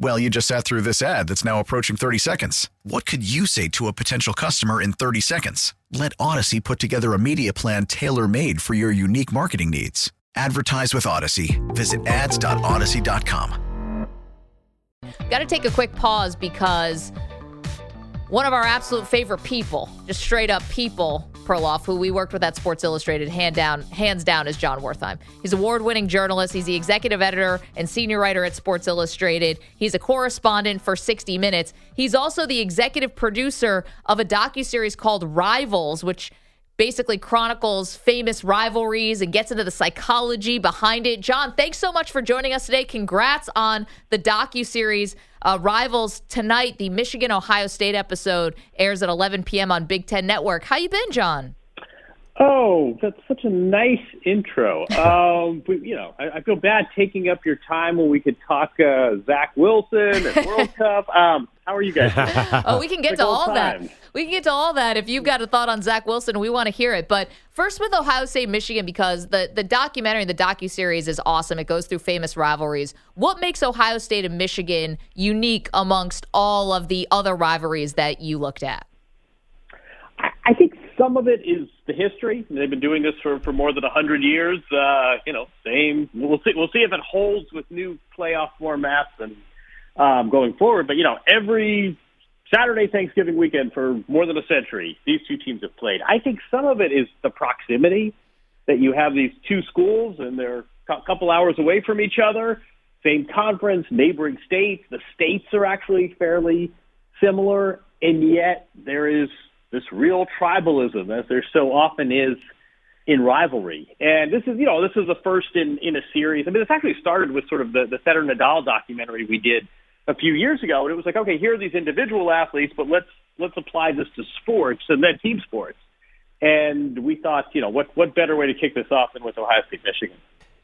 Well, you just sat through this ad that's now approaching 30 seconds. What could you say to a potential customer in 30 seconds? Let Audacy put together a media plan tailor made for your unique marketing needs. Advertise with Audacy. Visit ads.audacy.com. Got to take a quick pause because one of our absolute favorite people, just straight up people, Perloff, who we worked with at Sports Illustrated, hand down, hands down, is Jon Wertheim. He's award-winning journalist. He's the executive editor and senior writer at Sports Illustrated. He's a correspondent for 60 Minutes. He's also the executive producer of a docu-series called Rivals, which basically chronicles famous rivalries and gets into the psychology behind it. Jon, thanks so much for joining us today. Congrats on the docu series uh, Rivals tonight. The Michigan Ohio State episode airs at 11 p.m. on Big Ten Network. How you been, Jon? Oh, that's such a nice intro. Um, but, you know, I, I feel bad taking up your time when we could talk uh, Zach Wilson and World Cup. Um, how are you guys? oh, we can get to all time. that. We can get to all that if you've got a thought on Zach Wilson. We want to hear it. But first with Ohio State, Michigan, because the the documentary, the docu series is awesome. It goes through famous rivalries. What makes Ohio State and Michigan unique amongst all of the other rivalries that you looked at? I, I think some of it is the history. They've been doing this for, for more than a hundred years. Uh, you know, same. We'll see. We'll see if it holds with new playoff formats and um, going forward. But you know, every Saturday Thanksgiving weekend for more than a century, these two teams have played. I think some of it is the proximity that you have these two schools and they're a couple hours away from each other, same conference, neighboring states. The states are actually fairly similar, and yet there is this real tribalism, as there so often is in rivalry. And this is, you know, this is the first in in a series. I mean, this actually started with sort of the the Federer Nadal documentary we did a few years ago, and it was like, okay, here are these individual athletes, but let's let's apply this to sports and then team sports. And we thought, you know, what what better way to kick this off than with Ohio State, Michigan?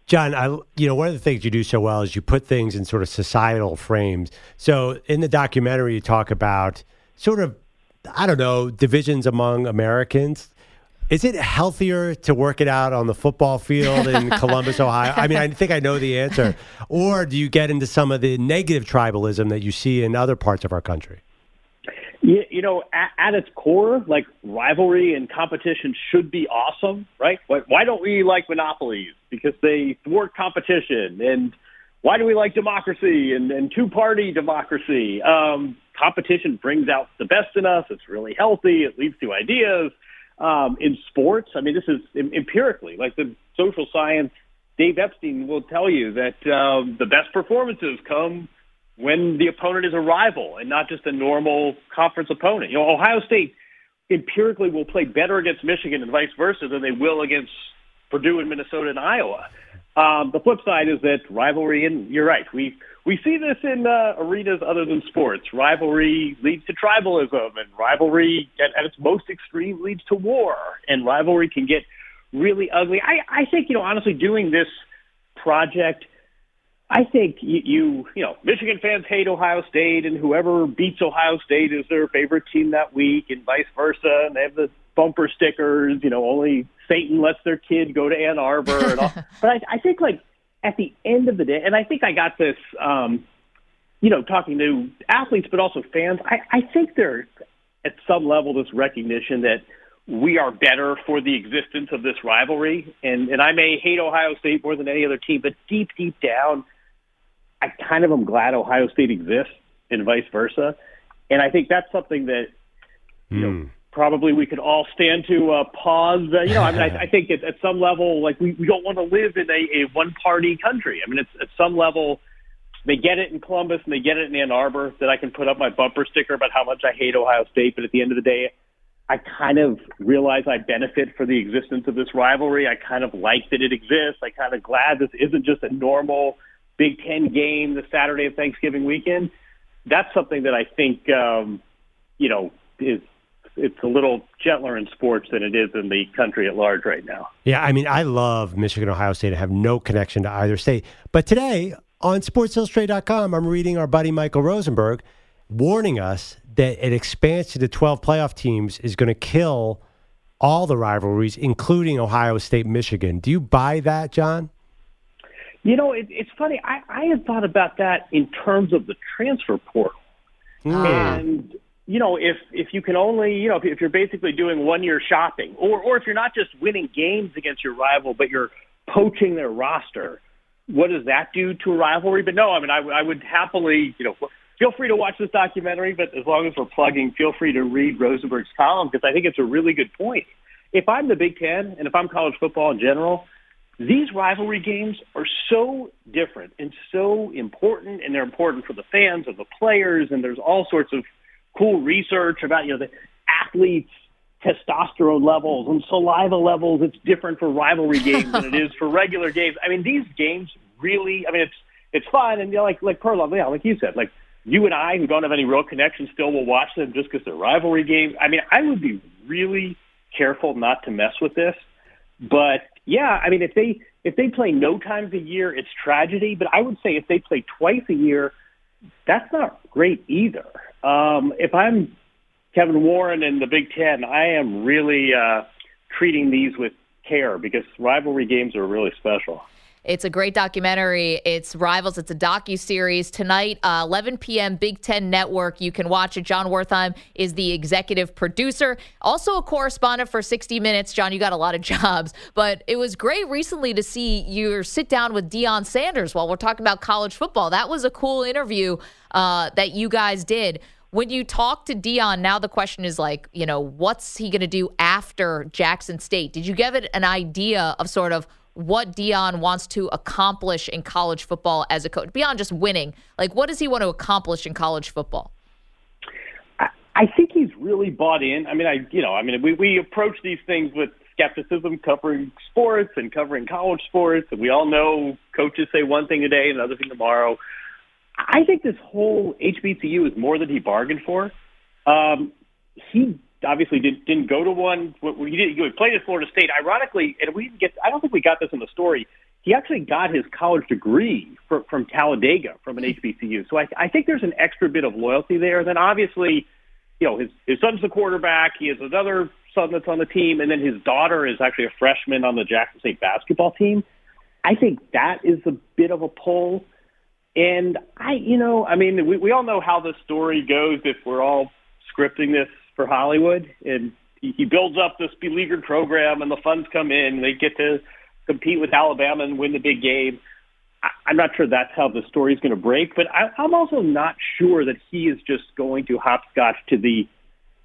Jon, I you know one of the things you do so well is you put things in sort of societal frames. So in the documentary, you talk about sort of I don't know, divisions among Americans. Is it healthier to work it out on the football field in Columbus, Ohio? I mean, I think I know the answer. Or do you get into some of the negative tribalism that you see in other parts of our country? You, know, at, at its core, like rivalry and competition should be awesome, right? Why don't we like monopolies? Because they thwart competition. And why do we like democracy and, and two party democracy? Um, competition brings out the best in us. It's really healthy. It leads to ideas. Um, in sports, I mean, this is empirically like the social science. Dave Epstein will tell you that um, the best performances come when the opponent is a rival and not just a normal conference opponent. You know, Ohio State empirically will play better against Michigan and vice versa than they will against Purdue and Minnesota and Iowa. Um, the flip side is that rivalry, and you're right, we we see this in uh, arenas other than sports. Rivalry leads to tribalism, and rivalry at, at its most extreme leads to war, and rivalry can get really ugly. I, I think, you know, honestly, doing this project, I think you, you, you know, Michigan fans hate Ohio State, and whoever beats Ohio State is their favorite team that week, and vice versa, and they have the bumper stickers, you know, only Satan lets their kid go to Ann Arbor, and all. but I, I think like at the end of the day, and I think I got this, um, you know, talking to athletes, but also fans. I, I think there's at some level this recognition that we are better for the existence of this rivalry. And, and I may hate Ohio State more than any other team, but deep, deep down, I kind of am glad Ohio State exists and vice versa. And I think that's something that, you mm. know, hmm probably we could all stand to uh, pause. Uh, you know, I mean, I, I think at, at some level, like we, we don't want to live in a, a one party country. I mean, it's at some level, they get it in Columbus and they get it in Ann Arbor, that I can put up my bumper sticker about how much I hate Ohio State. But at the end of the day, I kind of realize I benefit for the existence of this rivalry. I kind of like that it exists. I kind of glad this isn't just a normal Big Ten game the Saturday of Thanksgiving weekend. That's something that I think, um, you know, is it's a little gentler in sports than it is in the country at large right now. Yeah, I mean, I love Michigan, Ohio State. I have no connection to either state. But today on SportsIllustrated.com, I'm reading our buddy Michael Rosenberg warning us that an expansion to the 12 playoff teams is going to kill all the rivalries, including Ohio State, Michigan. Do you buy that, Jon? You know, it, it's funny. I, I had thought about that in terms of the transfer portal. Mm. And you know, if if you can only, you know, if, if you're basically doing one year shopping, or or if you're not just winning games against your rival, but you're poaching their roster, what does that do to a rivalry? But no, I mean, I, I would happily, you know, feel free to watch this documentary, but as long as we're plugging, feel free to read Rosenberg's column because I think it's a really good point. If I'm the Big Ten and if I'm college football in general, these rivalry games are so different and so important, and they're important for the fans and the players, and there's all sorts of cool research about, you know, the athletes' testosterone levels and saliva levels. It's different for rivalry games than it is for regular games. I mean, these games really, I mean, it's, it's fun. And you know, like, like Perloff, yeah, like you said, like you and I who don't have any real connection still will watch them just because they're rivalry games. I mean, I would be really careful not to mess with this. But yeah, I mean, if they, if they play no times a year, it's tragedy. But I would say if they play twice a year, that's not great either. Um, if I'm Kevin Warren and the Big Ten, I am really uh, treating these with care because rivalry games are really special. It's a great documentary. It's Rivals. It's a docu series tonight, uh, 11 p.m. Big Ten Network. You can watch it. Jon Wertheim is the executive producer, also a correspondent for 60 Minutes. Jon, you got a lot of jobs, but it was great recently to see you sit down with Deion Sanders while we're talking about college football. That was a cool interview uh, that you guys did when you talk to Deion, now the question is like, you know, what's he going to do after Jackson State? Did you give it an idea of sort of what Deion wants to accomplish in college football as a coach beyond just winning? Like, what does he want to accomplish in college football? I, I think he's really bought in. I mean, I you know, I mean, we we approach these things with skepticism, covering sports and covering college sports, and we all know coaches say one thing today and another thing tomorrow. I think this whole HBCU is more than he bargained for. Um, he obviously did, didn't go to one. He, did, he played at Florida State. Ironically, and we didn't get. I don't think we got this in the story. He actually got his college degree for, from Talladega from an HBCU. So I, I think there's an extra bit of loyalty there. Then obviously, you know, his his son's the quarterback. He has another son that's on the team, and then his daughter is actually a freshman on the Jackson State basketball team. I think that is a bit of a pull. And I, you know, I mean, we, we all know how the story goes if we're all scripting this for Hollywood. And he, builds up this beleaguered program, and the funds come in, they get to compete with Alabama and win the big game. I'm not sure that's how the story is going to break, but I, I'm also not sure that he is just going to hopscotch to the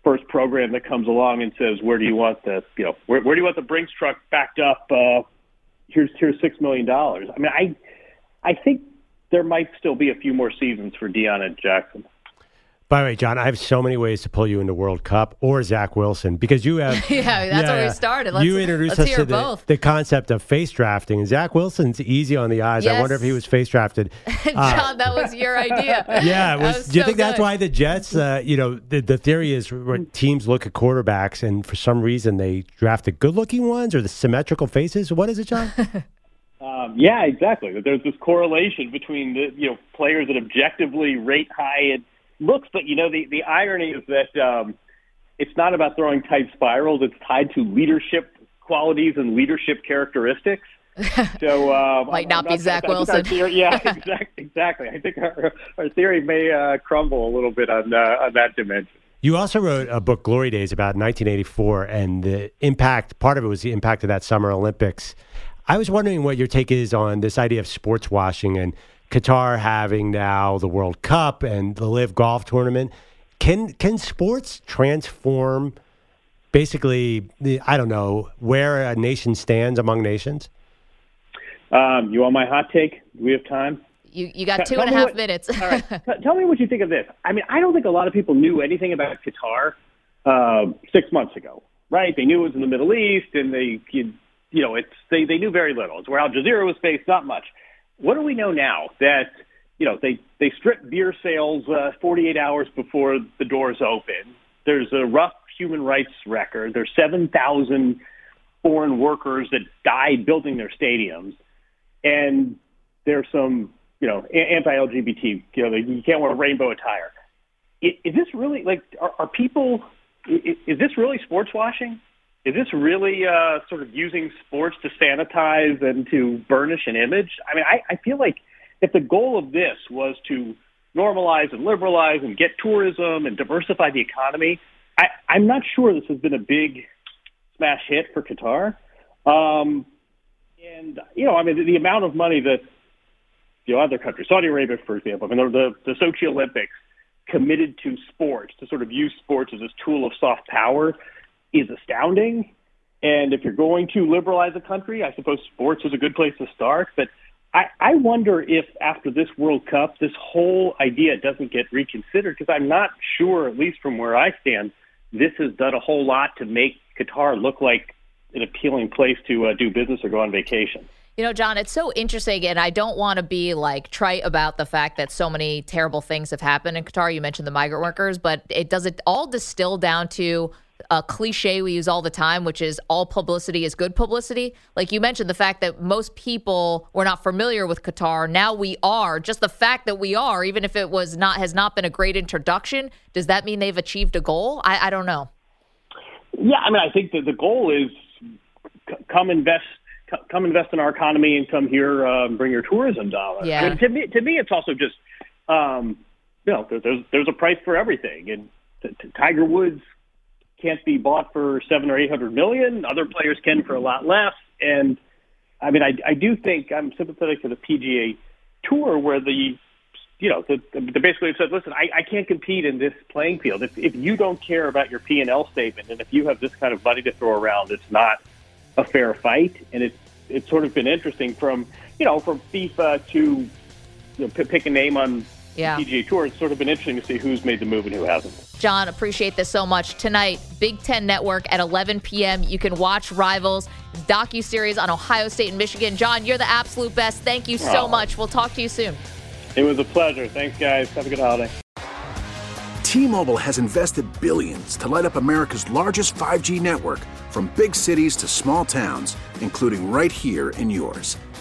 first program that comes along and says, "Where do you want the, you know, where, where do you want the Brinks truck backed up? Uh, here's here's six million dollars." I mean, I I think there might still be a few more seasons for Deion and Jackson. By the way, Jon, I have so many ways to pull you into World Cup or Zach Wilson because you have. yeah, that's yeah, where we started. Let's, you introduced us to the, the, concept of face drafting, and Zach Wilson's easy on the eyes. Yes. I wonder if he was face drafted. Jon, uh, that was your idea. Yeah, was, was do you so think good. that's why the Jets? Uh, you know, the, the theory is teams look at quarterbacks, and for some reason they draft the good-looking ones or the symmetrical faces. What is it, Jon? Um, yeah, exactly. There's this correlation between the you know players that objectively rate high in looks, but you know the the irony is that um, it's not about throwing tight spirals. It's tied to leadership qualities and leadership characteristics. So uh, might not, not be Zach Wilson. Theory, yeah, exactly. Exactly. I think our, our theory may uh, crumble a little bit on uh, on that dimension. You also wrote a book, Glory Days, about 1984, and the impact. Part of it was the impact of that Summer Olympics I was wondering what your take is on this idea of sports washing and Qatar having now the World Cup and the LIV Golf Tournament. Can can sports transform basically the I don't know where a nation stands among nations? Um, you want my hot take? Do we have time? You you got two Tell and a half what- minutes. All right. T- Tell me what you think of this. I mean, I don't think a lot of people knew anything about Qatar uh, six months ago, right? They knew it was in the Middle East, and they, you, you know, it's they they knew very little. It's where Al Jazeera was based, not much. What do we know now that you know they they strip beer sales uh, 48 hours before the doors open? There's a rough human rights record. There's 7,000 foreign workers that died building their stadiums, and there's some you know anti-LGBT. You know, you can't wear rainbow attire. I- Is this really like are, are people? i- i- Is this really sports washing? Is this really uh, sort of using sports to sanitize and to burnish an image? I mean, I, I feel like if the goal of this was to normalize and liberalize and get tourism and diversify the economy, I, I'm not sure this has been a big smash hit for Qatar. Um, and you know, I mean, the, the amount of money that you know other countries, Saudi Arabia, for example, I mean, the the Sochi Olympics committed to sports to sort of use sports as this tool of soft power is astounding. And if you're going to liberalize a country, I suppose sports is a good place to start. But I, I wonder if after this World Cup, this whole idea doesn't get reconsidered because I'm not sure, at least from where I stand, this has done a whole lot to make Qatar look like an appealing place to uh, do business or go on vacation. You know, Jon, it's so interesting, and I don't want to be like trite about the fact that so many terrible things have happened in Qatar. You mentioned the migrant workers, but it does it all distill down to a cliche we use all the time, which is all publicity is good publicity. Like you mentioned, the fact that most people were not familiar with Qatar. Now we are. Just the fact that we are, even if it was not has not been a great introduction, does that mean they've achieved a goal? I, I don't know. Yeah, I mean, I think that the goal is c- come invest, come invest in our economy, and come here, uh, bring your tourism dollars. Yeah. I mean, to me, to me, it's also just, um, you know, there's there's a price for everything, and t- t- Tiger Woods can't be bought for seven or eight hundred million. Other players can for a lot less, and I mean, I, I do think I'm sympathetic to the PGA Tour, where the you know, the, the basically said, listen, I, I can't compete in this playing field. If, if you don't care about your P and L statement, and if you have this kind of money to throw around, it's not a fair fight. And it's it's sort of been interesting from you know from FIFA to you know, p- pick a name on Yeah. PGA Tour. It's sort of been interesting to see who's made the move and who hasn't. Jon, appreciate this so much. Tonight, Big Ten Network at 11 p.m. You can watch Rivals docu series on Ohio State and Michigan. Jon, you're the absolute best. Thank you so much. We'll talk to you soon. It was a pleasure. Thanks, guys. Have a good holiday. T-Mobile has invested billions to light up America's largest 5G network from big cities to small towns, including right here in yours.